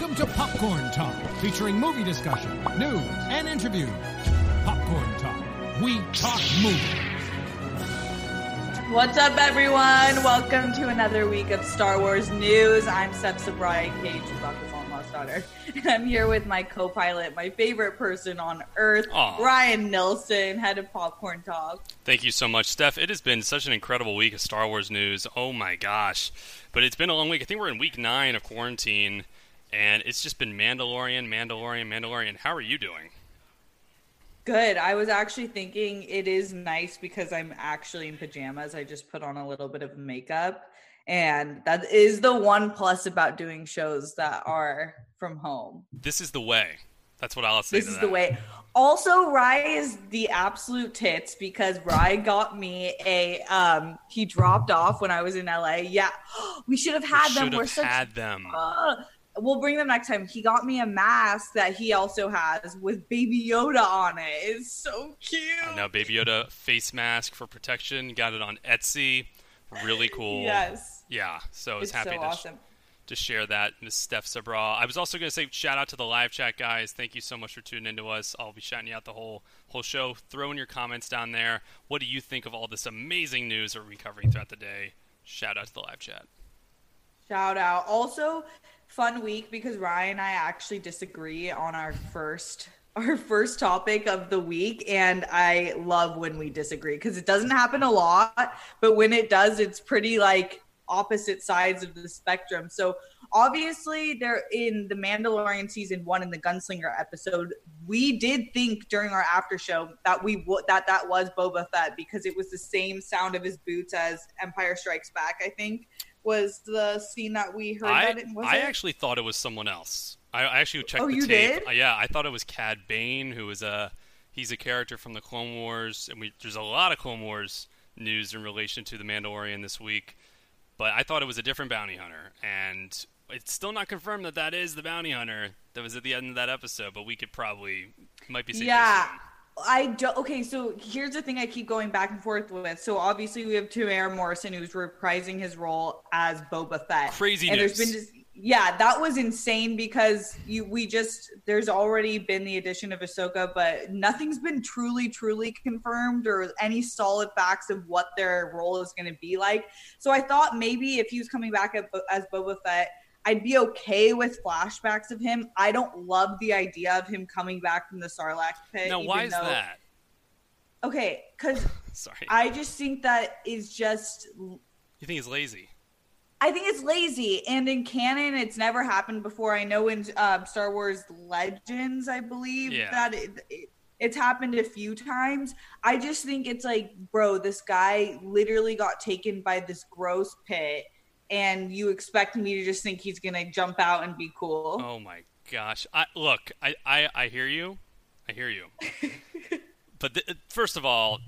Welcome to Popcorn Talk, featuring movie discussion, news, and interviews. Popcorn Talk. We talk movies. What's up, everyone? Welcome to another week of Star Wars news. I'm Steph Sabrai, Cage, Chewbacca's long lost daughter. And I'm here with my co-pilot, my favorite person on earth, Aw. Ryan Nelson, head of Popcorn Talk. Thank you so much, Steph. It has been such an incredible week of Star Wars news. Oh my gosh. But it's been a long week. I think we're in week nine of quarantine, and it's just been Mandalorian, Mandalorian, Mandalorian. How are you doing? Good. I was actually thinking it is nice because I'm actually in pajamas. I just put on a little bit of makeup. And that is the one plus about doing shows that are from home. This is the way. That's what I'll say This is that. the way. Also, Rye is the absolute tits because Rye got me a um he dropped off when I was in LA. Yeah. We should have We had them. should We're have such had them. uh, we'll bring them next time. He got me a mask that he also has with Baby Yoda on it. It's so cute. Know Baby Yoda face mask for protection. Got it on Etsy. Really cool. Yes. Yeah. So I was It's happy so to awesome. to share that, Miss Steph Sabra. I was also going to say shout out to the live chat guys. Thank you so much for tuning into us. I'll be shouting you out the whole whole show. Throw in your comments down there. What do you think of all this amazing news we're recovering throughout the day? Shout out to the live chat. Shout out. Also, fun week because Ryan and I actually disagree on our first our first topic of the week and I love when we disagree because it doesn't happen a lot, but when it does it's pretty like opposite sides of the spectrum. So obviously they're in the Mandalorian season 1 in the Gunslinger episode. We did think during our after show that we would that that was Boba Fett because it was the same sound of his boots as Empire Strikes Back, I think was the scene that we heard I that it was I it? actually thought it was someone else. I, I actually checked Oh, the you tape. did? Uh, yeah, I thought it was Cad Bane, who was a he's a character from the Clone Wars, and we, there's a lot of Clone Wars news in relation to the Mandalorian this week. But I thought it was a different bounty hunter, and it's still not confirmed that that is the bounty hunter that was at the end of that episode. But we could probably might be safe Yeah. I don't. okay, so here's the thing I keep going back and forth with. So obviously we have Temuera Morrison who's reprising his role as Boba Fett. Crazy and there's been just yeah, that was insane because you we just there's already been the addition of Ahsoka, but nothing's been truly, truly confirmed or any solid facts of what their role is going to be like. So I thought maybe if he was coming back at, as Boba Fett, I'd be okay with flashbacks of him. I don't love the idea of him coming back from the Sarlacc pit. Now, why is though- that? Okay, because Sorry, I just think that is just you think he's lazy? I think it's lazy, and in canon, it's never happened before. I know in um, Star Wars Legends, I believe Yeah. that it, it, it's happened a few times. I just think it's like, bro, this guy literally got taken by this gross pit, and you expect me to just think he's gonna jump out and be cool? Oh my gosh! I, look, I, I, I hear you, I hear you. but th- first of all,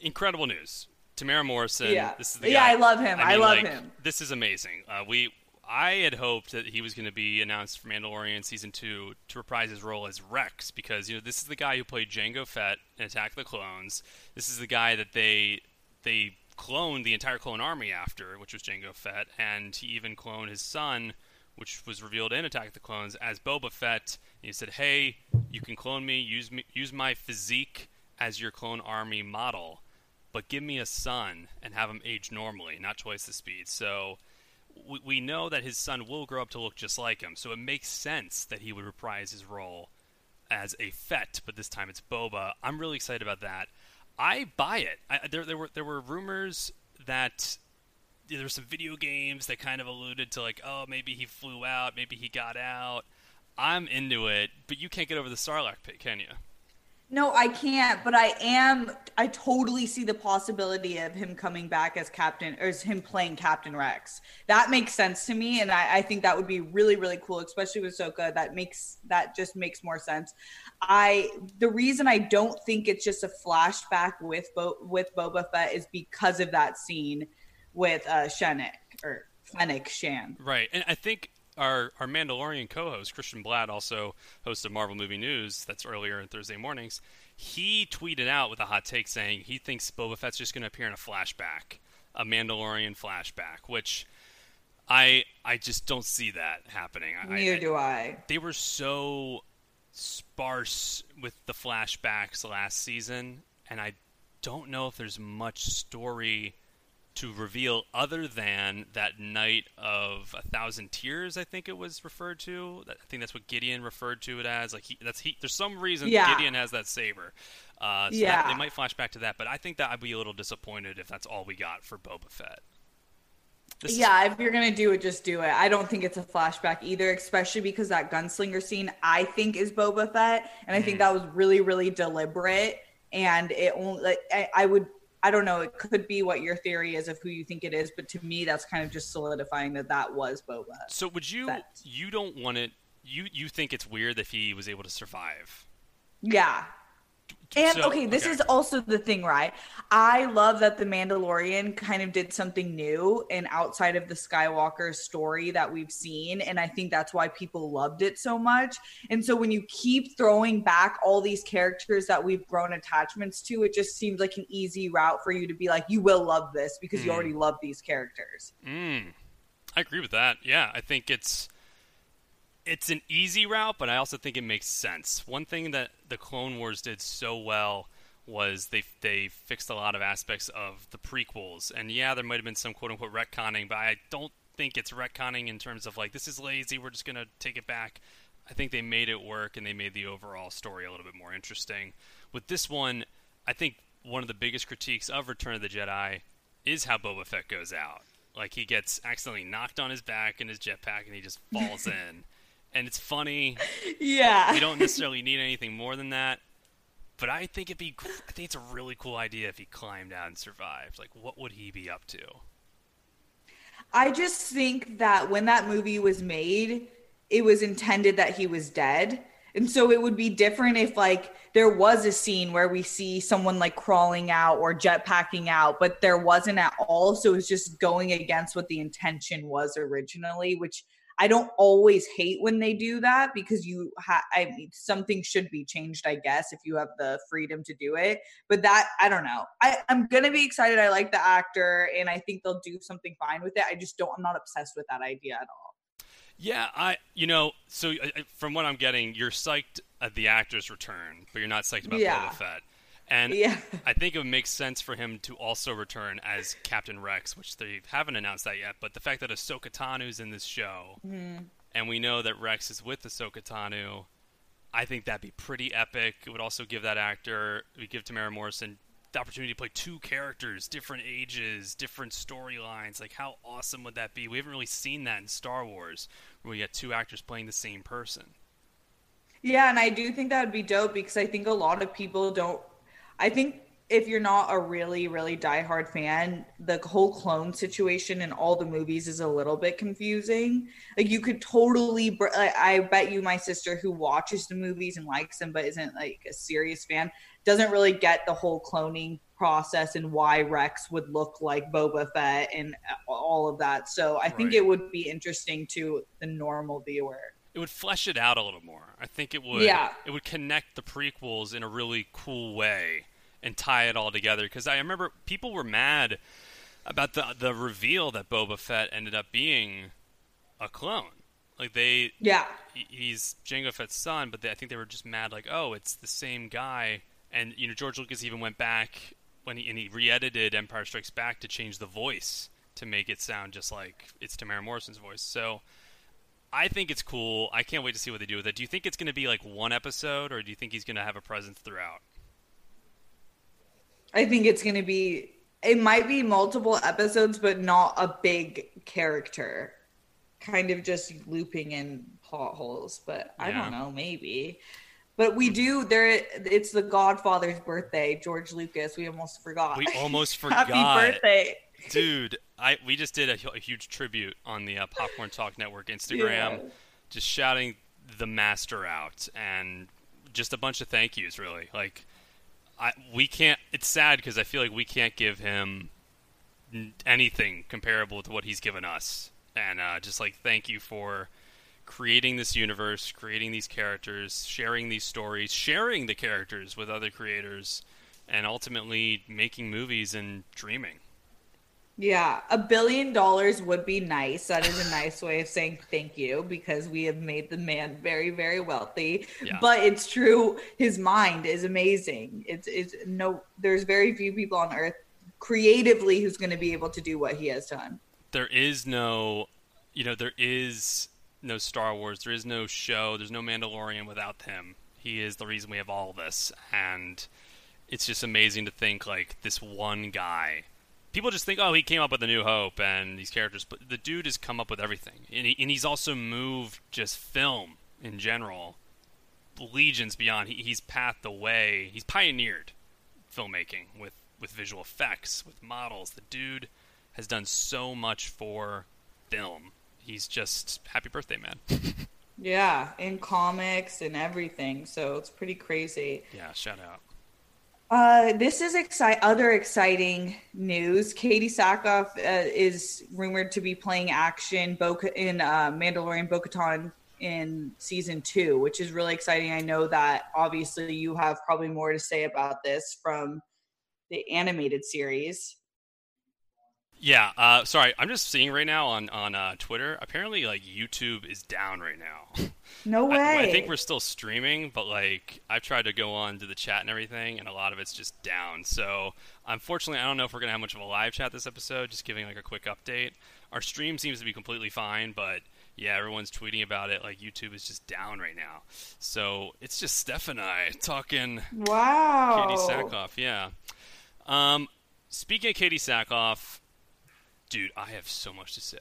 incredible news. Temuera Morrison. Yeah. This is the Yeah, guy- I love him. I mean, love like, him. This is amazing. Uh, we, I had hoped that he was going to be announced for Mandalorian season two to reprise his role as Rex because you know this is the guy who played Jango Fett in Attack of the Clones. This is the guy that they they cloned the entire clone army after, which was Jango Fett, and he even cloned his son, which was revealed in Attack of the Clones as Boba Fett. He said, "Hey, you can clone me. Use me. Use my physique as your clone army model." but give me a son and have him age normally, not twice the speed. So we, we know that his son will grow up to look just like him. So it makes sense that he would reprise his role as a Fett, but this time it's Boba. I'm really excited about that. I buy it. I, there, there were there were rumors that there were some video games that kind of alluded to like, oh, maybe he flew out, maybe he got out. I'm into it, but you can't get over the Sarlacc pit, can you? No, I can't, but I am. I totally see the possibility of him coming back as Captain, or as him playing Captain Rex. That makes sense to me, and I, I think that would be really, really cool, especially with Soka. That makes that just makes more sense. I the reason I don't think it's just a flashback with Bo, with Boba Fett is because of that scene with uh Shenik or Fennec Shand. Right, and I think our our Mandalorian co-host Christian Blatt, also host of Marvel Movie News, that's earlier on Thursday mornings. He tweeted out with a hot take saying he thinks Boba Fett's just going to appear in a flashback, a Mandalorian flashback, which I I just don't see that happening. Neither I, do I. They were so sparse with the flashbacks last season, and I don't know if there's much story to reveal other than that night of a thousand tears. I think it was referred to. I think that's what Gideon referred to it as. Like he, that's he. There's some reason Yeah. Gideon has that saber. Uh, so Yeah. that, they might flash back to that, but I think that I'd be a little disappointed if that's all we got for Boba Fett. This is- Yeah, if you're gonna do it, just do it. I don't think it's a flashback either, especially because that gunslinger scene I think is Boba Fett, and I think Mhm. that was really, really deliberate. And it only, like, I, I would, I don't know, it could be what your theory is of who you think it is, but to me, that's kind of just solidifying that that was Boba. So would you? You don't want it. You you think it's weird if he was able to survive? Yeah. And So- okay, this is also the thing, right? I love that the Mandalorian kind of did something new and outside of the Skywalker story that we've seen. And I think that's why people loved it so much. And so when you keep throwing back all these characters that we've grown attachments to, it just seems like an easy route for you to be like, you will love this because you Hmm. already love these characters. Mm, I agree with that. Yeah, I think it's it's an easy route, but I also think it makes sense. One thing that the Clone Wars did so well was they they fixed a lot of aspects of the prequels, and yeah, there might have been some quote unquote retconning, but I don't think it's retconning in terms of like this is lazy, we're just gonna take it back. I think they made it work, and they made the overall story a little bit more interesting. With this one, I think one of the biggest critiques of Return of the Jedi is how Boba Fett goes out. Like he gets accidentally knocked on his back in his jetpack, and he just falls in. And it's funny. Yeah. We don't necessarily need anything more than that. But I think it'd be. I think it's a really cool idea if he climbed out and survived. Like, what would he be up to? I just think that when that movie was made, it was intended that he was dead. And so it would be different if like there was a scene where we see someone like crawling out or jetpacking out, but there wasn't at all. So it was just going against what the intention was originally, which I don't always hate when they do that because you ha- I mean something should be changed, I guess, if you have the freedom to do it. But that I don't know. I, I'm gonna be excited. I like the actor and I think they'll do something fine with it. I just don't I'm not obsessed with that idea at all. Yeah, I. You know, so from what I'm getting, you're psyched at the actor's return, but you're not psyched about Yeah. Boba Fett. And Yeah. I think it would make sense for him to also return as Captain Rex, which they haven't announced that yet. But the fact that Ahsoka Tano's in this show, mm-hmm. and we know that Rex is with Ahsoka Tanu, I think that'd be pretty epic. It would also give that actor, would give Temuera Morrison the opportunity to play two characters, different ages, different storylines. Like, how awesome would that be? We haven't really seen that in Star Wars, where we get two actors playing the same person. Yeah, and I do think that would be dope because I think a lot of people don't. I think if you're not a really, really diehard fan, the whole clone situation in all the movies is a little bit confusing. Like you could totally. br- I bet you my sister who watches the movies and likes them but isn't like a serious fan doesn't really get the whole cloning process and why Rex would look like Boba Fett and uh, all of that. So I think Right. it would be interesting to the normal viewer. It would flesh it out a little more. I think it would. Yeah. It would connect the prequels in a really cool way and tie it all together. Because I remember people were mad about the the reveal that Boba Fett ended up being a clone. Like they, Yeah. he's Jango Fett's son, but they, I think they were just mad. Like, oh, it's the same guy. And you know, George Lucas even went back when he and he re-edited Empire Strikes Back to change the voice to make it sound just like it's Temuera Morrison's voice. So. I think it's cool. I can't wait to see what they do with it. Do you think it's going to be like one episode, or do you think he's going to have a presence throughout? I think it's going to be, it might be multiple episodes, but not a big character. Kind of just looping in plot holes, but I Yeah. don't know, maybe. But we do, there, it's the Godfather's birthday, George Lucas. We almost forgot. We almost forgot, Happy birthday. dude. I we just did a, a huge tribute on the uh, Popcorn Talk Network Instagram, Yeah. just shouting the master out and just a bunch of thank yous. Really, like I we can't. It's sad because I feel like we can't give him anything comparable to what he's given us. And uh, just like thank you for creating this universe, creating these characters, sharing these stories, sharing the characters with other creators, and ultimately making movies and dreaming. Yeah, a billion dollars would be nice. That is a nice way of saying thank you because we have made the man very, very wealthy. Yeah. But it's true, his mind is amazing. It's it's no there's very few people on earth creatively who's going to be able to do what he has done. There is no, you know, there is no Star Wars. There is no show. There's no Mandalorian without him. He is the reason we have all this, and it's just amazing to think like this one guy. People just think, oh, he came up with a New Hope and these characters, but the dude has come up with everything, and, he, and he's also moved just film in general, legions beyond. He, he's pathed the way. He's pioneered filmmaking with with visual effects, with models. The dude has done so much for film. He's just happy birthday, man. Yeah, in comics and everything. So it's pretty crazy. yeah, shout out. Uh, this is exci- other exciting news. Katee Sackhoff uh, is rumored to be playing action Bo- in uh, Mandalorian Bo-Katan in season two, which is really exciting. I know that obviously you have probably more to say about this from the animated series. Yeah, uh, sorry, I'm just seeing right now on on uh, Twitter. Apparently, like YouTube is down right now. No way. I, I think we're still streaming, but like I've tried to go on to the chat and everything, and a lot of it's just down. So unfortunately, I don't know if we're gonna have much of a live chat this episode. Just giving like a quick update. Our stream seems to be completely fine, but yeah, everyone's tweeting about it. Like YouTube is just down right now. So it's just Steph and I talking wow. Katee Sackhoff. Yeah. Um, speaking of Katee Sackhoff, dude, I have so much to say.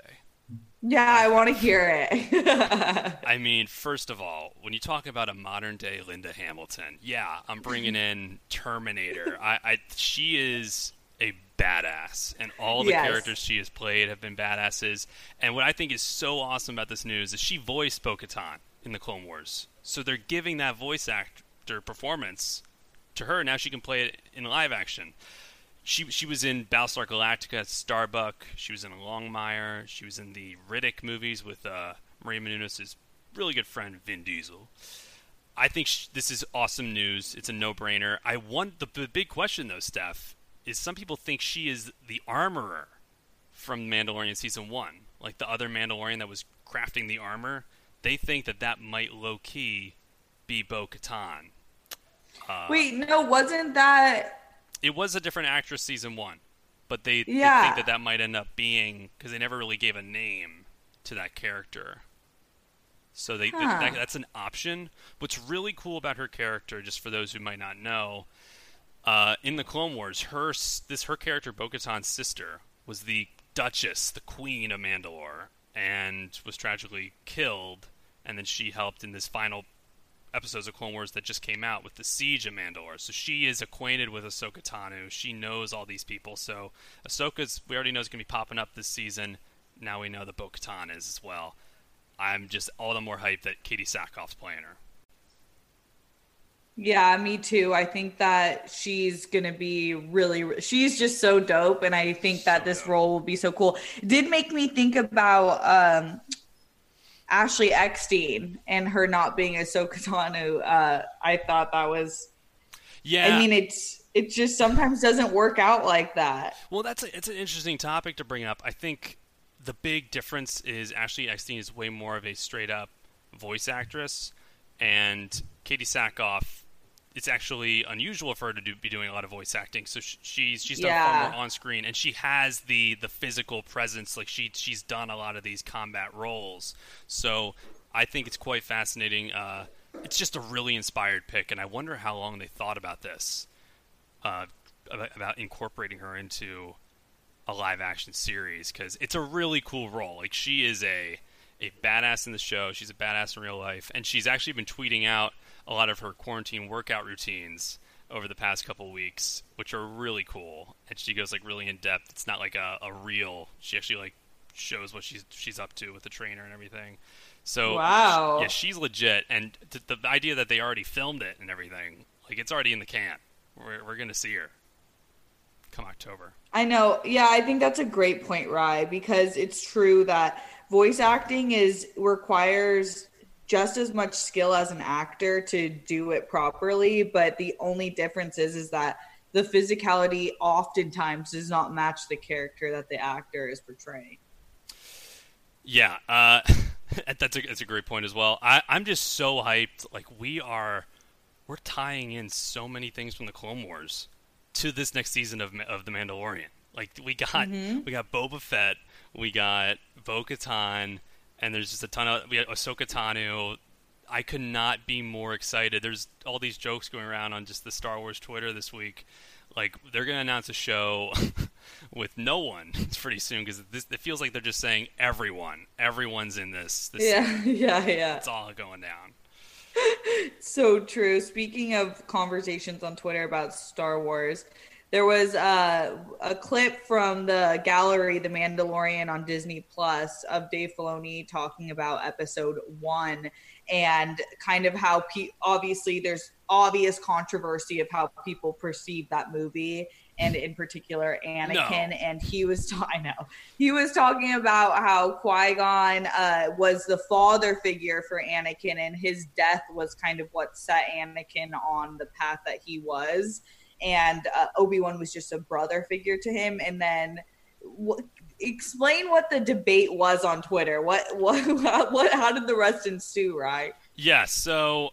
Yeah, I want to hear it. I mean, first of all, when you talk about a modern day Linda Hamilton, yeah, I'm bringing in Terminator. I, I she is a badass, and all the Yes. characters she has played have been badasses. And what I think is so awesome about this news is she voiced Bo-Katan in the Clone Wars, so they're giving that voice actor performance to her. Now she can play it in live action. She she was in Battlestar Galactica, Starbuck. She was in Longmire. She was in the Riddick movies with uh, Maria Menounos' really good friend Vin Diesel. I think sh- this is awesome news. It's a no-brainer. I want the, the big question though, Steph, is some people think she is the armorer from Mandalorian season one, like the other Mandalorian that was crafting the armor. They think that that might low key be Bo Katan. Uh, Wait, no, wasn't that it was a different actress season one, but they, they think that that might end up being because they never really gave a name to that character. So they, Huh. that, that's an option. What's really cool about her character, just for those who might not know, uh, in the Clone Wars, her this her character Bo-Katan's sister was the Duchess, the Queen of Mandalore, and was tragically killed. And then she helped in this final episodes of Clone Wars that just came out with the siege of Mandalore. So she is acquainted with Ahsoka Tano. She knows all these people. So Ahsoka's we already know is going to be popping up this season. Now we know that Bo-Katan is as well. I'm just all the more hyped that Katee Sackhoff's playing her. Yeah, me too. I think that she's gonna be really. She's just so dope, and I think that this dope. role will be so cool. It did make me think about um, Ashley Eckstein and her not being Ahsoka Tano. Uh, I thought that was. Yeah, I mean, it's it just sometimes doesn't work out like that. Well, that's a, it's an interesting topic to bring up. I think the big difference is Ashley Eckstein is way more of a straight up voice actress, and Katee Sackhoff. It's actually unusual for her to do, be doing a lot of voice acting. So sh- she's she's done far Yeah. more on screen, and she has the the physical presence. Like she she's done a lot of these combat roles. So I think it's quite fascinating. Uh, it's just a really inspired pick, and I wonder how long they thought about this uh, about, about incorporating her into a live action series because it's a really cool role. Like she is a a badass in the show. She's a badass in real life, and she's actually been tweeting out a lot of her quarantine workout routines over the past couple weeks, which are really cool. And she goes like really in depth. It's not like a, a reel. She actually like shows what she's she's up to with the trainer and everything. So Wow. yeah, she's legit. And t- the idea that they already filmed it and everything, like it's already in the can. We're we're gonna see her come October. I know. Yeah, I think that's a great point, Rye, because it's true that voice acting is requires just as much skill as an actor to do it properly, but the only difference is is that the physicality oftentimes does not match the character that the actor is portraying. Yeah, uh, that's a that's a great point as well. I, I'm just so hyped. Like we are, we're tying in so many things from the Clone Wars to this next season of of the Mandalorian. Like we got mm-hmm. we got Boba Fett, we got Bo Katan, and there's just a ton of we got Ahsoka Tano. I could not be more excited. There's all these jokes going around on just the Star Wars Twitter this week. Like they're gonna announce a show with no one It's pretty soon because it feels like they're just saying everyone, everyone's in this. this yeah, yeah, yeah. It's all going down. so true. Speaking of conversations on Twitter about Star Wars, there was uh, a clip from the gallery, The Mandalorian on Disney Plus, of Dave Filoni talking about Episode One and kind of how pe- obviously there's obvious controversy of how people perceive that movie and in particular Anakin. No. And he was, ta- I know, he was talking about how Qui Gon uh, was the father figure for Anakin, and his death was kind of what set Anakin on the path that he was and uh, Obi Wan was just a brother figure to him. And then, w- explain what the debate was on Twitter. What what what? How did the rest ensue? Right? Yeah. So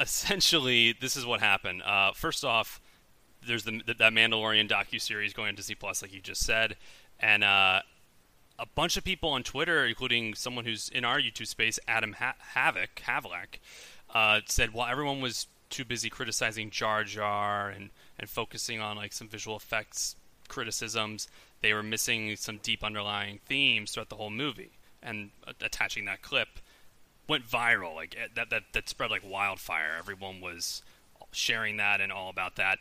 essentially, this is what happened. Uh, first off, there's the, that Mandalorian docu series going on Disney Plus, like you just said, and uh, a bunch of people on Twitter, including someone who's in our YouTube space, Adam ha- Havoc Havlack, uh, said, "Well, everyone was too busy criticizing Jar Jar and and focusing on like some visual effects criticisms, they were missing some deep underlying themes throughout the whole movie. And uh, attaching that clip went viral, like eh, that that that spread like wildfire. Everyone was sharing that and all about that.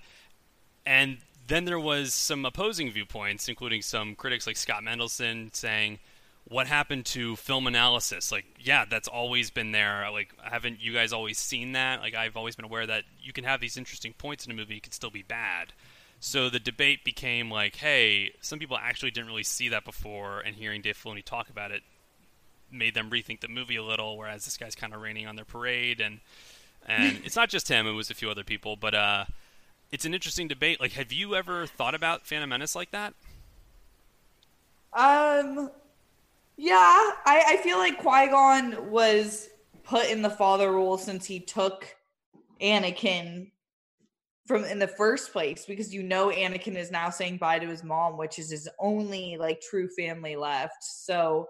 And then there was some opposing viewpoints, including some critics like Scott Mendelson saying, "What happened to film analysis? Like, yeah, that's always been there. Like, haven't you guys always seen that? Like, I've always been aware that you can have these interesting points in a movie, it can still be bad." So the debate became like, hey, some people actually didn't really see that before, and hearing Dave Filoni talk about it made them rethink the movie a little. Whereas this guy's kind of raining on their parade, and and it's not just him; it was a few other people. But uh, it's an interesting debate. Like, have you ever thought about Phantom Menace like that? Um, yeah, I, I feel like Qui Gon was put in the father role since he took Anakin from in the first place because you know Anakin is now saying bye to his mom, which is his only like true family left. So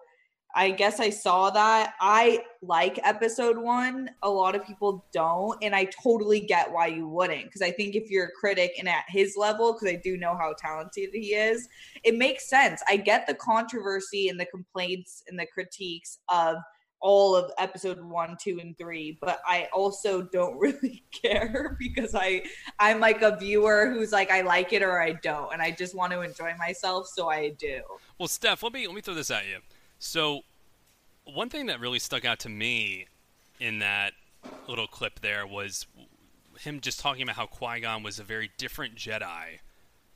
I guess I saw that. I like episode one. A lot of people don't. And I totally get why you wouldn't. Because I think if you're a critic and at his level, because I do know how talented he is, it makes sense. I get the controversy and the complaints and the critiques of all of episode one, two, and three, but I also don't really care because I I'm like a viewer who's like I like it or I don't, and I just want to enjoy myself, so I do. Well, Steph, let me let me throw this at you. So, one thing that really stuck out to me in that little clip there was him just talking about how Qui Gon was a very different Jedi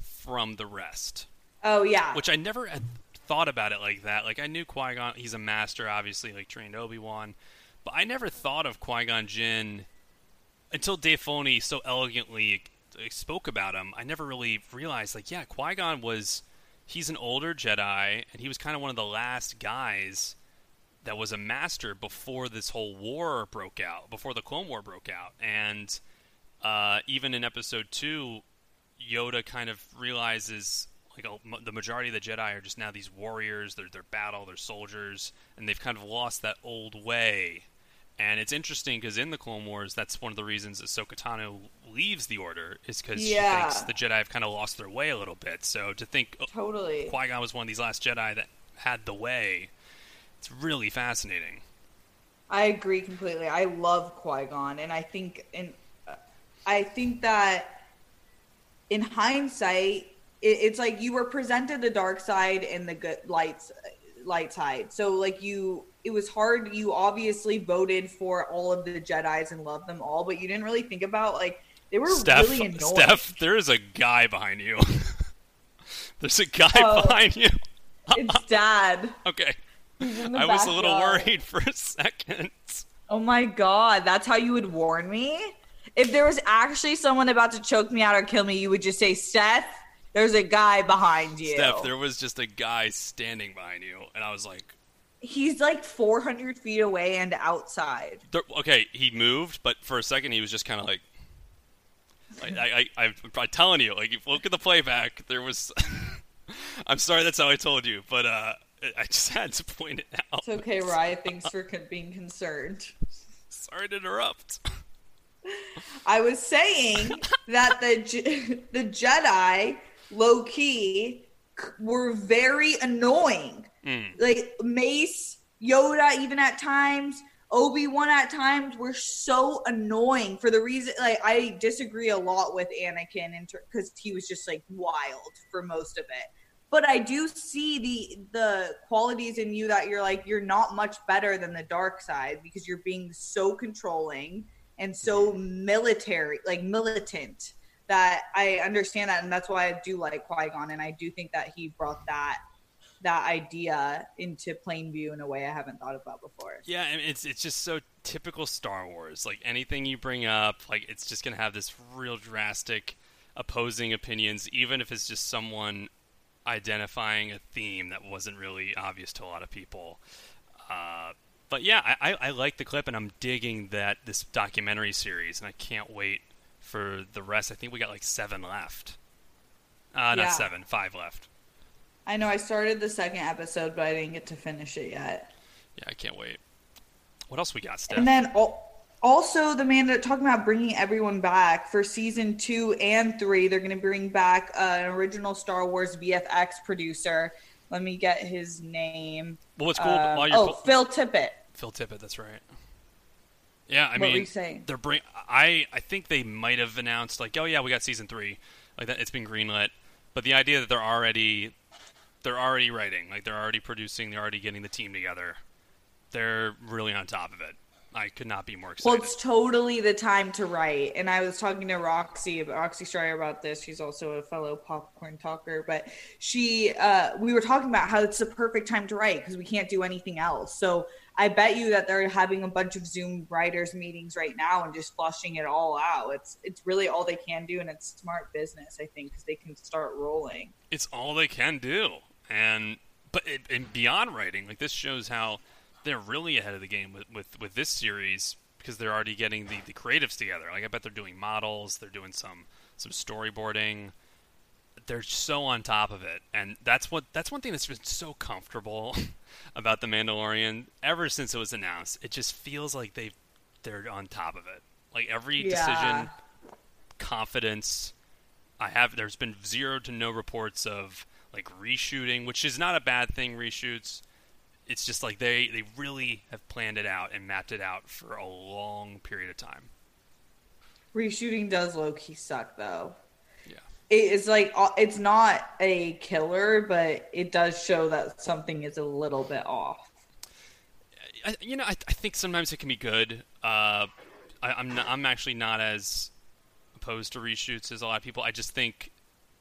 from the rest. Oh yeah, which I never had thought about it like that. Like I knew Qui Gon, he's a master, obviously, like trained Obi Wan, but I never thought of Qui Gon Jinn until Dave Filoni so elegantly spoke about him. I never really realized, like, yeah, Qui Gon was he's an older Jedi, and he was kind of one of the last guys that was a master before this whole war broke out, before the Clone War broke out, and uh, even in Episode Two, Yoda kind of realizes like a, the majority of the Jedi are just now these warriors. They're they're battle, they're soldiers, and they've kind of lost that old way. And it's interesting because in the Clone Wars, that's one of the reasons Ahsoka Tano leaves the Order is because yeah. she thinks the Jedi have kind of lost their way a little bit. So to think oh, totally Qui Gon was one of these last Jedi that had the way, it's really fascinating. I agree completely. I love Qui Gon, and I think and uh, I think that in hindsight, it, it's like you were presented the dark side and the good lights light side. So like you it was hard. You obviously voted for all of the Jedi's and loved them all, but you didn't really think about like they were Steph, really annoying. Steph, there is a guy behind you. There's a guy oh, behind you. it's Dad. Okay. I was a little worried for a second. Oh my god, that's how you would warn me? if there was actually someone about to choke me out or kill me, you would just say, Seth, there's a guy behind you. Steph, there was just a guy standing behind you, and I was like, He's like 400 feet away and outside. there, okay, he moved, but for a second he was just kind of like. I, I, I, I'm, telling you, like, if you look at the playback, there was. I'm sorry, that's how I told you, but uh, I just had to point it out. It's okay, Ryan. Thanks for being concerned. Sorry to interrupt. I was saying that the the Jedi, low key, were very annoying. Mm. Like Mace, Yoda, even at times, Obi Wan at times were so annoying for the reason. Like I disagree a lot with Anakin because he was just like wild for most of it. But I do see the the qualities in you that you're like you're not much better than the dark side because you're being so controlling and so military, like militant, that I understand that, and that's why I do like Qui Gon, and I do think that he brought that that idea into plain view in a way I haven't thought about before. Yeah, I mean, it's it's just so typical Star Wars. Like anything you bring up, like it's just gonna have this real drastic opposing opinions, even if it's just someone identifying a theme that wasn't really obvious to a lot of people. Uh, but yeah, I, I, I like the clip, and I'm digging that this documentary series, and I can't wait for the rest. I think we got like seven left. Uh, not Yeah. seven, five left. I know I started the second episode, but I didn't get to finish it yet. Yeah, I can't wait. What else we got, Steph? And then also the man that talking about bringing everyone back for season two and three, they're going to bring back uh, an original Star Wars VFX producer. Let me get his name. well, what's cool while you're oh, Phil Tippett. Phil Tippett, that's right. Yeah, I What were mean, you saying? they're bring. I I think they might have announced like, oh yeah, we got season three, like that. It's been greenlit, but the idea that they're already they're already writing, like they're already producing, they're already getting the team together. They're really on top of it. I could not be more excited. Well, it's totally the time to write. And I was talking to Roxy, Roxy Striar about this. She's also a fellow popcorn talker, but she, uh, we were talking about how it's the perfect time to write because we can't do anything else. So I bet you that they're having a bunch of Zoom writers meetings right now and just flushing it all out. It's it's really all they can do, and it's smart business, I think, because they can start rolling. it's all they can do and but it, and beyond writing like this shows how they're really ahead of the game with with, with this series because they're already getting the, the creatives together. Like i bet they're doing models they're doing some some storyboarding. They're so on top of it. And that's what that's one thing that's been so comfortable about the mandalorian ever since it was announced. It just feels like they they're on top of it. Like every Yeah. decision confidence I have there's been zero to no reports of like reshooting, which is not a bad thing. Reshoots, it's just like they they really have planned it out and mapped it out for a long period of time. Reshooting does low key suck, though. Yeah, it is like it's not a killer, but it does show that something is a little bit off. I, you know I, I think sometimes it can be good. Uh, I, I'm not, I'm actually not as opposed to reshoots as a lot of people. I just think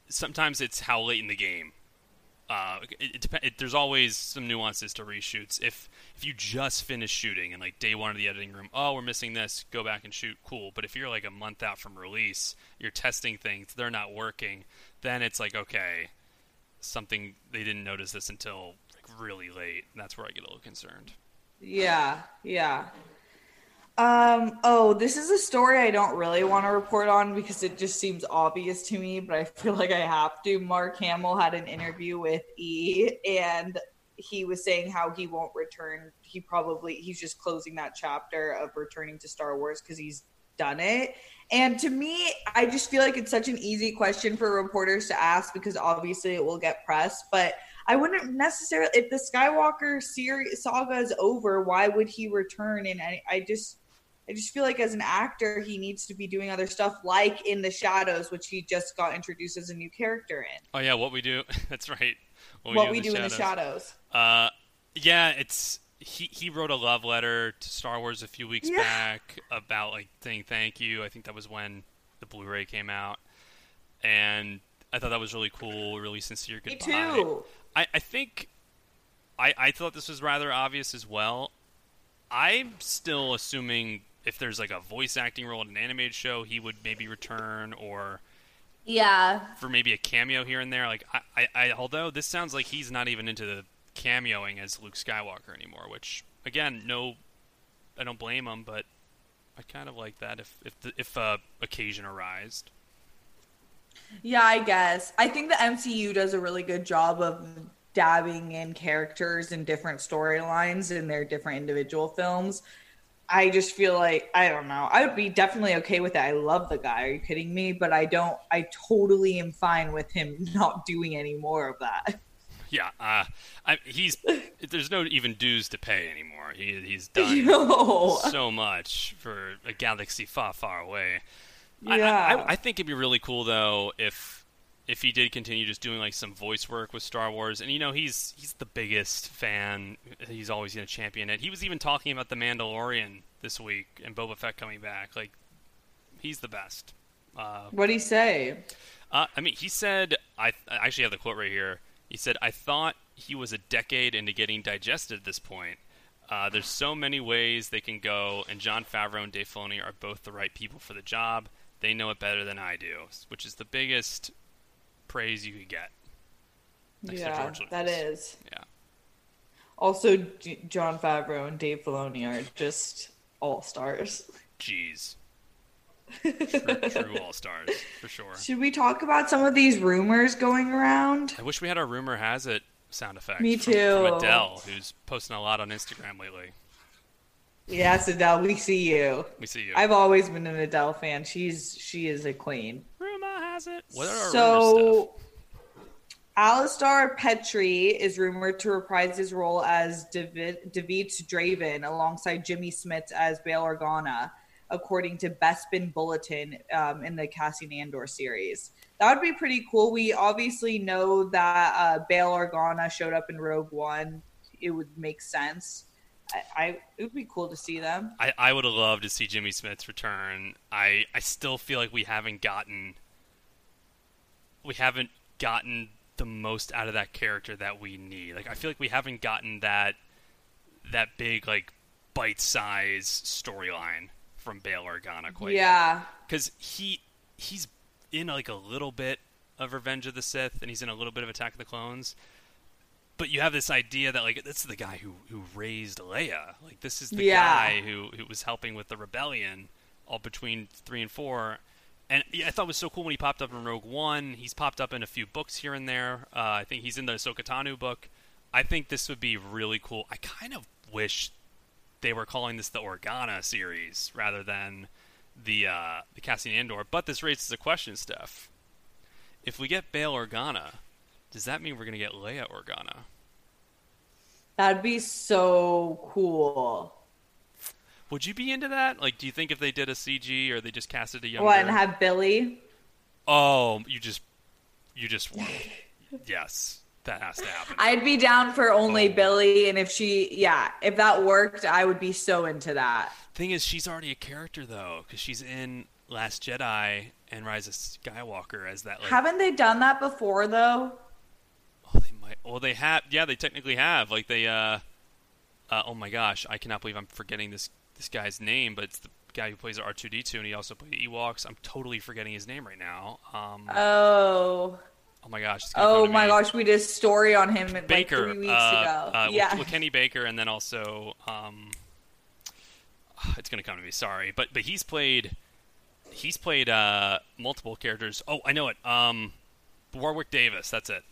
sometimes it's how late in the game. Uh, it, it, it there's always some nuances to reshoots. If if you just finish shooting and like day one of the editing room, oh we're missing this, go back and shoot, cool. But if you're like a month out from release, you're testing things, they're not working, then it's like okay, something they didn't notice this until like really late. And that's where I get a little concerned. Yeah, yeah. Um, oh, this is a story I don't really want to report on because it just seems obvious to me, but I feel like I have to. Mark Hamill had an interview with E and he was saying how he won't return. He probably he's just closing that chapter of returning to Star Wars because he's done it. And to me, I just feel like it's such an easy question for reporters to ask because obviously it will get press, but I wouldn't necessarily if the Skywalker series saga is over, why would he return? And I, I just I just feel like as an actor, he needs to be doing other stuff like in the shadows, which he just got introduced as a new character in. Oh yeah, what we do? That's right. What, we do in the shadows. Uh, yeah, it's he. He wrote a love letter to Star Wars a few weeks Yeah. back about like saying thank you. I think that was when the Blu-ray came out, and I thought that was really cool. Really sincere Me too. I, I think I, I thought this was rather obvious as well. I'm still assuming if there's like a voice acting role in an animated show, he would maybe return, or Yeah. for maybe a cameo here and there. Like I, I, I although this sounds like he's not even into the cameoing as Luke Skywalker anymore, which again, no, I don't blame him, but I kind of like that if if the, if uh, occasion arised. Yeah, I guess. I think the MCU does a really good job of dabbing in characters and different storylines in their different individual films. I just feel like I don't know. I would be definitely okay with it. I love the guy. Are you kidding me? But I don't. I totally am fine with him not doing any more of that. Yeah, uh, I, he's there's no even dues to pay anymore. He he's done No. so much for a galaxy far, far away. Yeah. I, I, I think it'd be really cool though if if he did continue just doing like some voice work with Star Wars. And you know, he's he's the biggest fan. He's always going to champion it. He was even talking about the Mandalorian this week and Boba Fett coming back. Like, he's the best. Uh, what did he say? uh, I mean, he said, I, I actually have the quote right here. He said, I thought he was a decade into getting digested at this point. Uh, there's so many ways they can go, and Jon Favreau and Dave Filoni are both the right people for the job. They know it better than I do, which is the biggest praise you could get. Yeah, that is. Yeah. Also, J- Jon Favreau and Dave Filoni are just all stars. Jeez. True, true all stars, for sure. Should we talk about some of these rumors going around? I wish we had our rumor has it sound effect. Me too. From Adele, who's posting a lot on Instagram lately. Yes, Adele, we see you. We see you. I've always been an Adele fan. She's she is a queen. Rumor has it. What are our? So, Alistair Petrie is rumored to reprise his role as David, David Draven alongside Jimmy Smits as Bail Organa, according to Bespin Bulletin um, in the Cassian Andor series. That would be pretty cool. We obviously know that uh, Bail Organa showed up in Rogue One. It would make sense. I, I it would be cool to see them. I, I would have loved to see Jimmy Smits' return. I, I still feel like we haven't gotten we haven't gotten the most out of that character that we need. Like I feel like we haven't gotten that that big like bite size storyline from Bail Organa quite yet. Yeah. because he he's in like a little bit of Revenge of the Sith, and he's in a little bit of Attack of the Clones. But you have this idea that like this is the guy who who raised Leia. Like this is the Yeah. guy who who was helping with the rebellion all between three and four. And I thought it was so cool when he popped up in Rogue One. He's popped up in a few books here and there. Uh, I think he's in the Ahsoka Tano book. I think this would be really cool. I kind of wish they were calling this the Organa series rather than the uh, the Cassian Andor. But this raises a question, Steph. If we get Bail Organa, does that mean we're going to get Leia Organa? That'd be so cool. Would you be into that? Like, do you think if they did a CG or they just casted a younger? What and have Billie? oh, you just, you just want. yes, that has to happen. I'd be down for only Oh. Billie, and if she, yeah, if that worked, I would be so into that. Thing is, she's already a character though, because she's in Last Jedi and Rise of Skywalker as that. Like, Haven't they done that before though? Oh, they might. Well, they have. Yeah, they technically have. Like they. uh, uh Oh my gosh, I cannot believe I'm forgetting this this guy's name, but it's the guy who plays R2D2, and he also played Ewoks. I'm totally forgetting his name right now. Um. Oh, oh my gosh. oh my me. gosh, we did a story on him like Baker. three weeks uh, ago. uh, yeah, with, Kenny Baker, and then also. Um. It's gonna come to me. Sorry, but but he's played. He's played uh multiple characters. Oh, I know it. Um, Warwick Davis. That's it.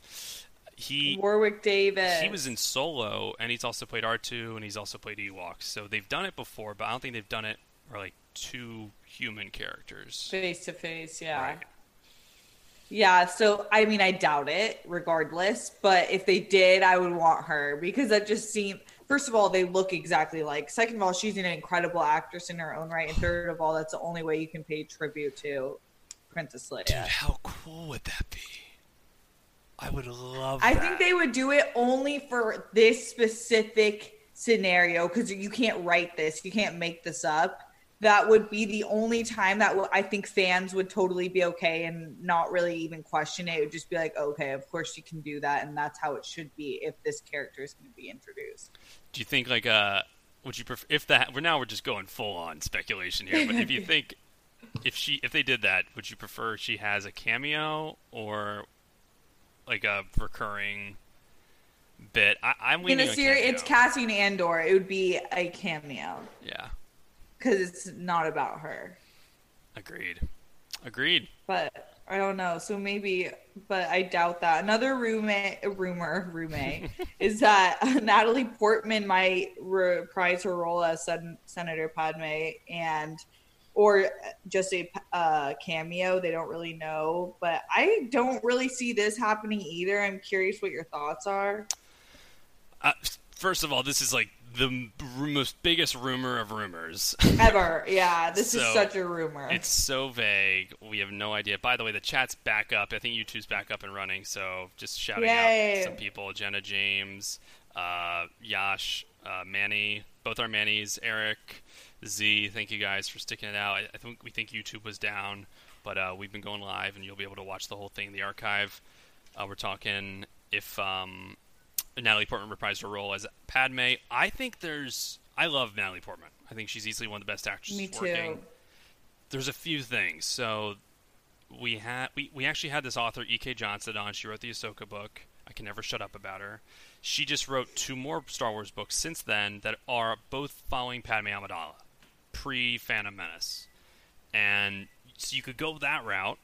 He Warwick Davis. he was in Solo, and he's also played R2, and he's also played Ewoks. So they've done it before, but I don't think they've done it for like two human characters. face to face. Yeah. Right. Yeah, so I mean, I doubt it regardless, but if they did, I would want her because that just seemed, first of all, they look exactly like. Second of all, she's an incredible actress in her own right. And third of all, that's the only way you can pay tribute to Princess Dude, how cool would that be? I would love. I that. think they would do it only for this specific scenario because you can't write this, you can't make this up. That would be the only time that w- I think fans would totally be okay and not really even question it. It would just be like, okay, of course you can do that, and that's how it should be if this character is going to be introduced. Do you think like uh would you prefer if that? We're now we're just going full on speculation here. But if you think if she if they did that, would you prefer she has a cameo or like a recurring bit? I, I'm In a series, it's Cassian Andor. It would be a cameo Yeah, because it's not about her. agreed. Agreed. But I don't know. So maybe, but I doubt that. Another roommate, rumor, roommate, is that Natalie Portman might reprise her role as Sen- Senator Padme and or just a uh, cameo. They don't really know, but I don't really see this happening either. I'm curious what your thoughts are. Uh, first of all, this is like the most biggest rumor of rumors. Ever, yeah. This is such a rumor. It's so vague. We have no idea. By the way, the chat's back up. I think YouTube's back up and running. So just shouting Yay. out some people: Jenna James, uh, Yash, uh, Manny. Both our Manny's. Eric, Z. Thank you guys for sticking it out. I, I think we think YouTube was down, but uh, we've been going live, and you'll be able to watch the whole thing in the archive. Uh, we're talking if um, Natalie Portman reprised her role as Padme. I think there's. I love Natalie Portman. I think she's easily one of the best actresses Me too. working there's a few things. So we had we, we actually had this author E.K. Johnston on. She wrote the Ahsoka book. I can never shut up about her. She just wrote two more Star Wars books since then that are both following Padme Amidala, pre Phantom Menace, and so you could go that route,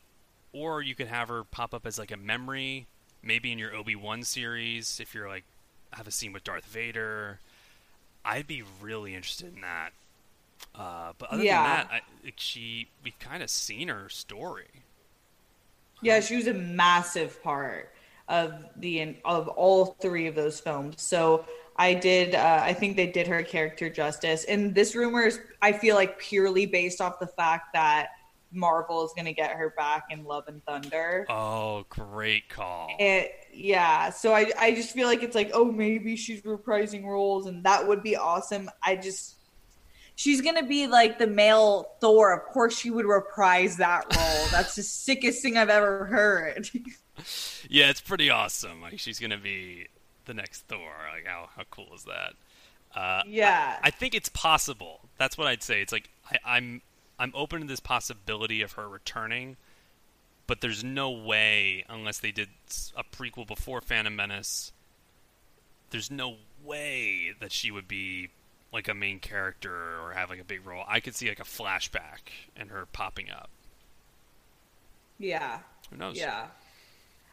or you could have her pop up as like a memory, maybe in your Obi Wan series if you're like have a scene with Darth Vader. I'd be really interested in that. Uh, but other Yeah. than that, I, like, she we've kind of seen her story. Yeah, she was a massive part of the of all three of those films. So I did. Uh, I think they did her character justice. And this rumor is, I feel like, purely based off the fact that Marvel is going to get her back in Love and Thunder. Oh, great call. It, yeah, so I I just feel like it's like, oh, maybe she's reprising roles, and that would be awesome. I just. She's gonna be like the male Thor. Of course, she would reprise that role. That's the sickest thing I've ever heard. Yeah, it's pretty awesome. Like she's gonna be the next Thor. Like how how cool is that? Uh, Yeah. I think it's possible. That's what I'd say. It's like I, I'm I'm open to this possibility of her returning, but there's no way unless they did a prequel before Phantom Menace. There's no way that she would be like a main character or have like a big role. I could see like a flashback and her popping up. Yeah. Who knows? Yeah.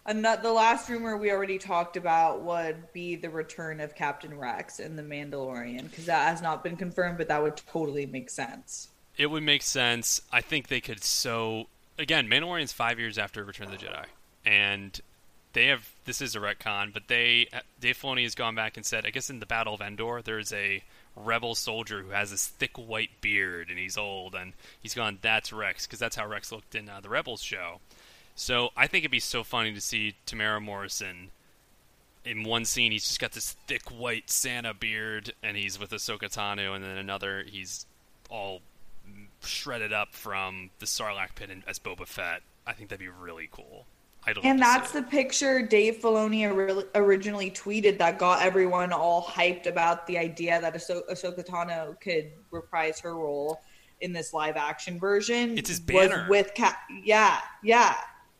And that, the last rumor we already talked about would be the return of Captain Rex in The Mandalorian, because that has not been confirmed, but that would totally make sense. It would make sense. I think they could so again, Mandalorian's five years after Return of the Jedi, and they have this is a retcon, but they Dave Filoni has gone back and said, I guess in the Battle of Endor, there's a rebel soldier who has this thick white beard and he's old, and he's gone. That's Rex because that's how Rex looked in uh, the Rebels show. So I think it'd be so funny to see Temuera Morrison. In one scene, he's just got this thick white Santa beard, and he's with Ahsoka Tano, and then another, he's all shredded up from the Sarlacc pit as Boba Fett. I think that'd be really cool. And that's the picture Dave Filoni originally tweeted that got everyone all hyped about the idea that Ahso- Ahsoka Tano could reprise her role in this live action version. It's his banner. with Ca- yeah, yeah,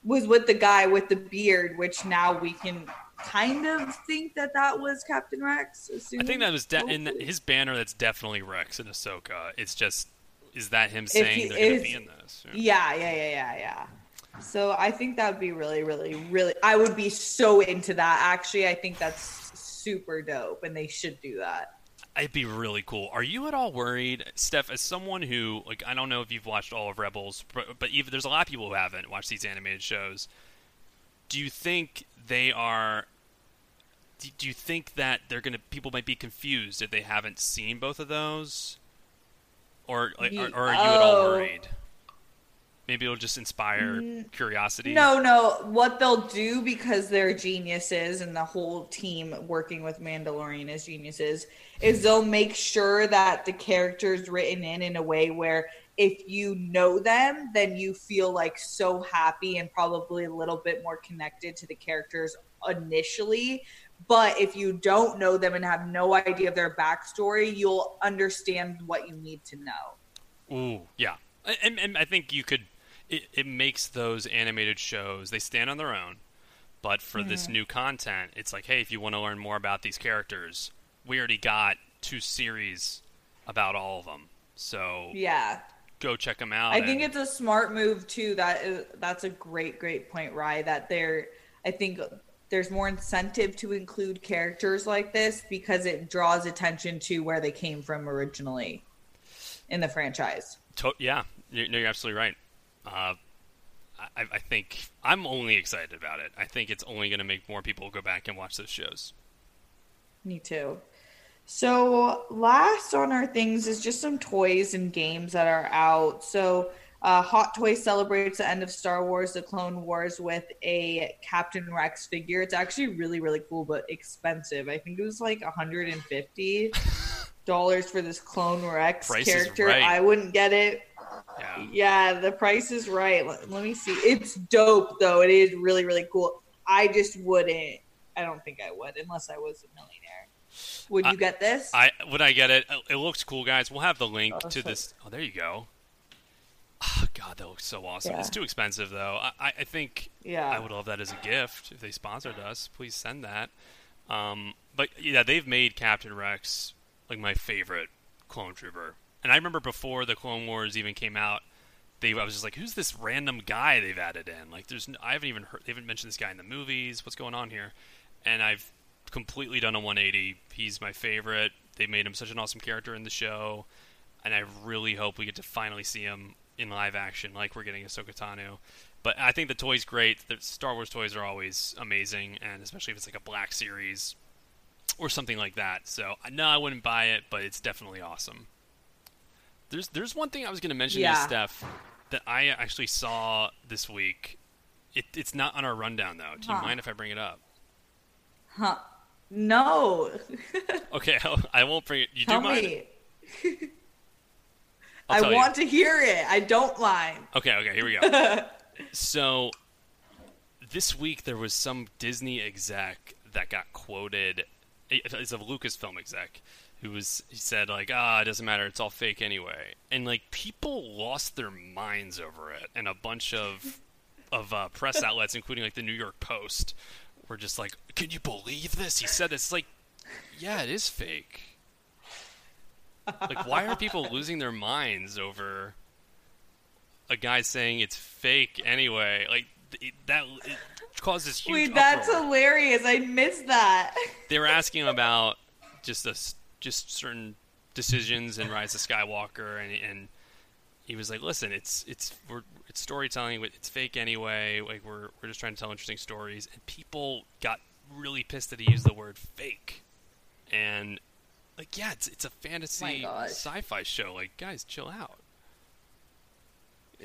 was with the guy with the beard, which now we can kind of think that that was Captain Rex. I think that was de- in his banner. That's definitely Rex and Ahsoka. It's just is that him saying he they're going to be in this? Yeah. Yeah, yeah, yeah, yeah, yeah. So I think that would be really, really, really. I would be so into that. Actually, I think that's super dope, and they should do that. It'd be really cool. Are you at all worried, Steph, as someone who like I don't know if you've watched all of Rebels, but, but even there's a lot of people who haven't watched these animated shows. Do you think they are? Do, do you think that they're gonna people might be confused if they haven't seen both of those, or like, or, or are you at all Oh. worried? Maybe it'll just inspire mm. curiosity. No, no. What they'll do because they're geniuses and the whole team working with Mandalorian is geniuses is they'll make sure that the characters written in in a way where if you know them, then you feel like so happy and probably a little bit more connected to the characters initially But if you don't know them and have no idea of their backstory, you'll understand what you need to know. Ooh, yeah, and, and I think you could. It, it makes those animated shows they stand on their own, but for mm-hmm. this new content, it's like, hey, if you want to learn more about these characters, we already got two series about all of them. So yeah, go check them out. I and... think it's a smart move too. That is that's a great great point, Rye. That they're I think there's more incentive to include characters like this because it draws attention to where they came from originally in the franchise. To- yeah, you're, no, you're absolutely right. Uh, I, I, think I'm only excited about it. I think it's only going to make more people go back and watch those shows. Me too. So, last on our things is just some toys and games that are out. So, uh, Hot Toys celebrates the end of Star Wars: The Clone Wars with a Captain Rex figure. It's actually really, really cool, but expensive. I think it was like 150 dollars for this Clone Rex price character. Right. I wouldn't get it. Yeah. yeah, the price is right. Let, let me see. It's dope though. It is really, really cool. I just wouldn't. I don't think I would unless I was a millionaire. Would you I, get this? I would I get it. It looks cool, guys. We'll have the link oh, to this. Oh, there you go. Oh, God, that looks so awesome. Yeah. It's too expensive though. I, I think yeah. I would love that as a gift if they sponsored us. Please send that. Um, but yeah, they've made Captain Rex like my favorite clone trooper. And I remember before the Clone Wars even came out, they I was just like, who's this random guy they've added in? Like, there's I haven't even heard they haven't mentioned this guy in the movies. What's going on here? And I've completely done a 180. He's my favorite. They made him such an awesome character in the show, and I really hope we get to finally see him in live action, like we're getting Ahsoka Tano. But I think the toy's great. The Star Wars toys are always amazing, and especially if it's like a Black Series or something like that. So no, I wouldn't buy it, but it's definitely awesome. There's there's one thing I was going to mention yeah. to Steph that I actually saw this week. It, it's not on our rundown though. Do you huh. mind if I bring it up? Huh. No. okay, I won't bring it. You Tell do mind? I want you. to hear it. I don't mind. Okay, okay, here we go. so, this week there was some Disney exec that got quoted. It's a Lucasfilm exec who was he said like ah it doesn't matter it's all fake anyway and like people lost their minds over it and a bunch of of uh, press outlets including like the New York Post were just like, "Can you believe this?" He said, "It's like, yeah, it is fake." like, why are people losing their minds over a guy saying it's fake anyway? Like that it causes huge. Wait, that's uproar. hilarious! I missed that. they were asking about just a, just certain decisions in Rise of Skywalker, and and he was like, "Listen, it's it's we're it's storytelling, it's fake anyway. Like we're we're just trying to tell interesting stories." And people got really pissed that he used the word fake, and like, yeah, it's it's a fantasy sci-fi show. Like, guys, chill out.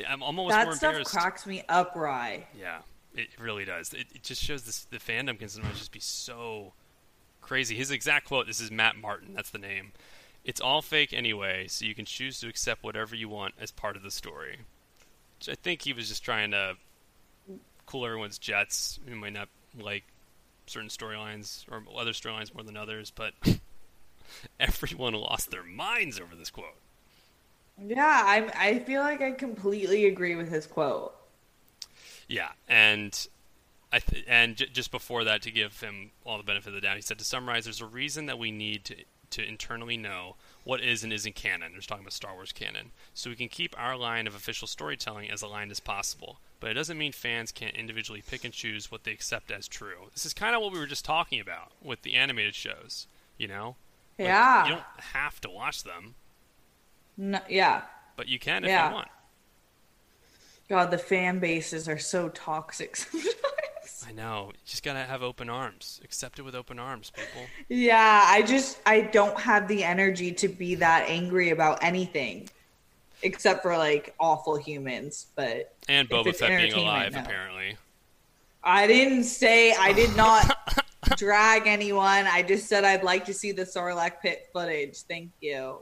I'm almost that more stuff embarrassed. cracks me up, Rye. Yeah, it really does. It, it just shows this the fandom can sometimes just be so crazy. His exact quote: "This is Matt Martin. That's the name." It's all fake anyway, so you can choose to accept whatever you want as part of the story. Which I think he was just trying to cool everyone's jets who might not like certain storylines or other storylines more than others, but everyone lost their minds over this quote. Yeah, I I feel like I completely agree with his quote. Yeah, and th- and j- just before that, to give him all the benefit of the doubt, he said to summarize, there's a reason that we need to to internally know what is and isn't canon. There's talking about Star Wars canon. So we can keep our line of official storytelling as aligned as possible. But it doesn't mean fans can't individually pick and choose what they accept as true. This is kind of what we were just talking about with the animated shows, you know? Like, yeah. You don't have to watch them. No, yeah. But you can if yeah. you want. God, the fan bases are so toxic I know. You just gotta have open arms. Accept it with open arms, people. Yeah, I just I don't have the energy to be that angry about anything, except for like awful humans. But and Boba Fett being alive, no. apparently. I didn't say I did not drag anyone. I just said I'd like to see the Sarlacc pit footage. Thank you.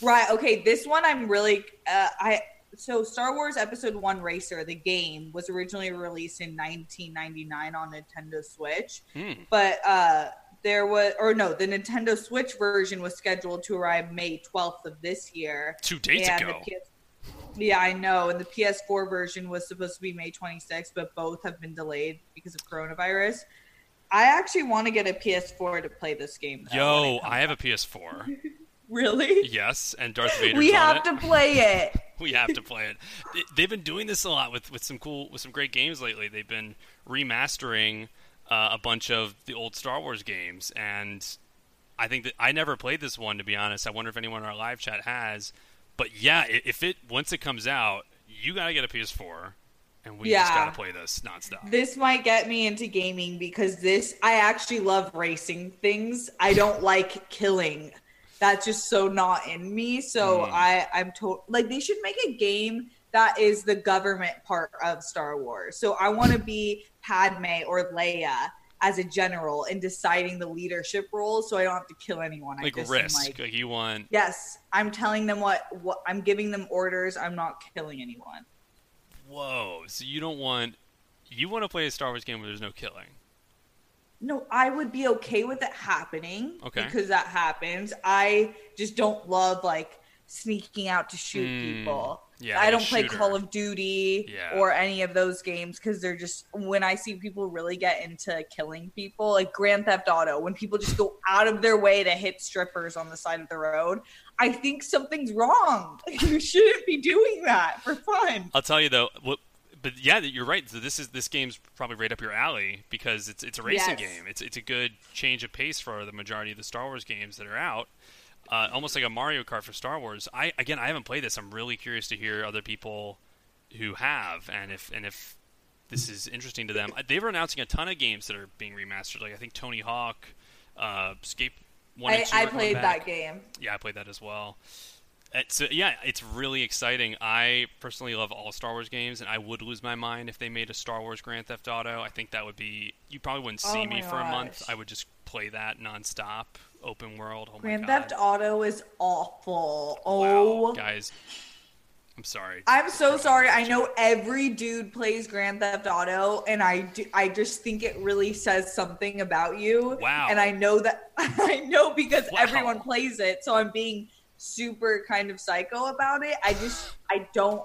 Right. Okay. This one I'm really uh, I so Star Wars Episode One Racer, the game, was originally released in 1999 on Nintendo Switch, Hmm. but uh, there was, or no, the Nintendo Switch version was scheduled to arrive May 12th of this year. Two days ago. PS- yeah, I know. And the PS4 version was supposed to be May 26th, but both have been delayed because of coronavirus. I actually want to get a PS4 to play this game. Though, Yo, I have a. PS4. really. yes, and Darth Vader. We have it. to play it. we have to play it. They- They've been doing this a lot with, with some cool with some great games lately. They've been remastering uh, a bunch of the old Star Wars games, and I think that I never played this one to be honest. I wonder if anyone in our live chat has. But yeah, if it once it comes out, you gotta get a PS4, and we just gotta play this nonstop. This might get me into gaming because this I actually love racing things. I don't like killing. That's just so not in me. So Mm. I I'm to like they should make a game that is the government part of Star Wars. So I want to be Padme or Leia as a general in deciding the leadership role so I don't have to kill anyone. I like just risk, like, like you want. yes, I'm telling them what what I'm giving them orders. I'm not killing anyone. Whoa! So you don't want you want to play a Star Wars game where there's no killing. No, I would be okay with it happening. Okay. Because that happens. I just don't love like sneaking out to shoot Mm, people. yeah, I don't play shooter. Call of Duty Yeah. or any of those games because they're just when I see people really get into killing people, like Grand Theft Auto, when people just go out of their way to hit strippers on the side of the road, I think something's wrong. You shouldn't be doing that for fun. I'll tell you though, what, but yeah, you're right. So this is this game's probably right up your alley because it's it's a racing Yes. game. It's it's a good change of pace for the majority of the Star Wars games that are out. Uh, almost like a Mario Kart for Star Wars. I again, I haven't played this. I'm really curious to hear other people who have, and if and if this is interesting to them. Uh, They were announcing a ton of games that are being remastered. Like I think Tony Hawk, uh, Escape One I. I played that game. Yeah, I played that as well. It's, uh, yeah, it's really exciting. I personally love all Star Wars games, and I would lose my mind if they made a Star Wars Grand Theft Auto. I think that would be. You probably wouldn't see Oh me my for a month. I would just play that nonstop, open world. Oh Grand Theft Auto is awful. wow, Oh guys, I'm sorry. I'm so sorry. I know every dude plays Grand Theft Auto, and I do, I just think it really says something about you. Wow. And I know that I know because Wow. everyone plays it, so I'm being super kind of psycho about it. I just I don't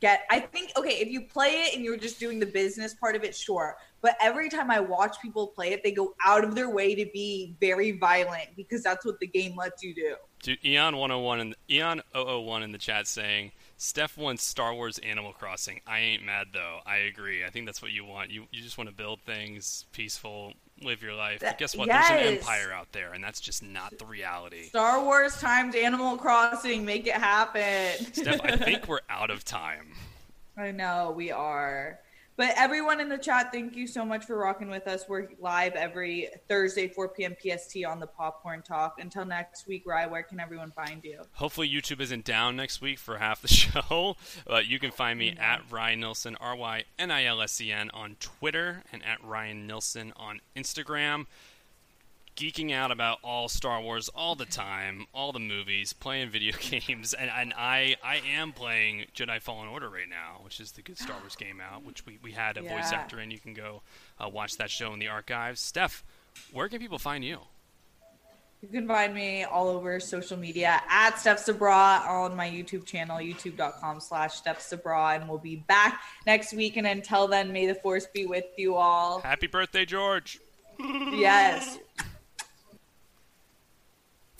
get. I think okay, if you play it and you're just doing the business part of it, sure. But every time I watch people play it, they go out of their way to be very violent because that's what the game lets you do. Dude, Eon 101 and Eon 001 in the chat saying Steph wants Star Wars Animal Crossing. I ain't mad though. I agree. I think that's what you want. You you just want to build things peaceful, live your life. But guess what? There's an empire out there, and that's just not the reality. Star Wars times Animal Crossing, make it happen. Steph, I think we're out of time. I know we are. But everyone in the chat, thank you so much for rocking with us. We're live every Thursday, 4 p.m. PST on the Popcorn Talk. Until next week, Rye, where can everyone find you? Hopefully, YouTube isn't down next week for half the show. But you can find me mm-hmm. at Ryan Nilsen, R Y N I L S E N, on Twitter and at Ryan Nilsen on Instagram. Geeking out about all Star Wars all the time, all the movies, playing video games, and, and I I am playing Jedi Fallen Order right now, which is the good Star Wars game out, which we, we had a voice actor in. You can go uh, watch that show in the archives. Steph, where can people find you? You can find me all over social media at Steph Sabra on my YouTube channel, youtube.com slash Steph Sabra. And we'll be back next week. And until then, may the force be with you all. Happy birthday, George! Yes.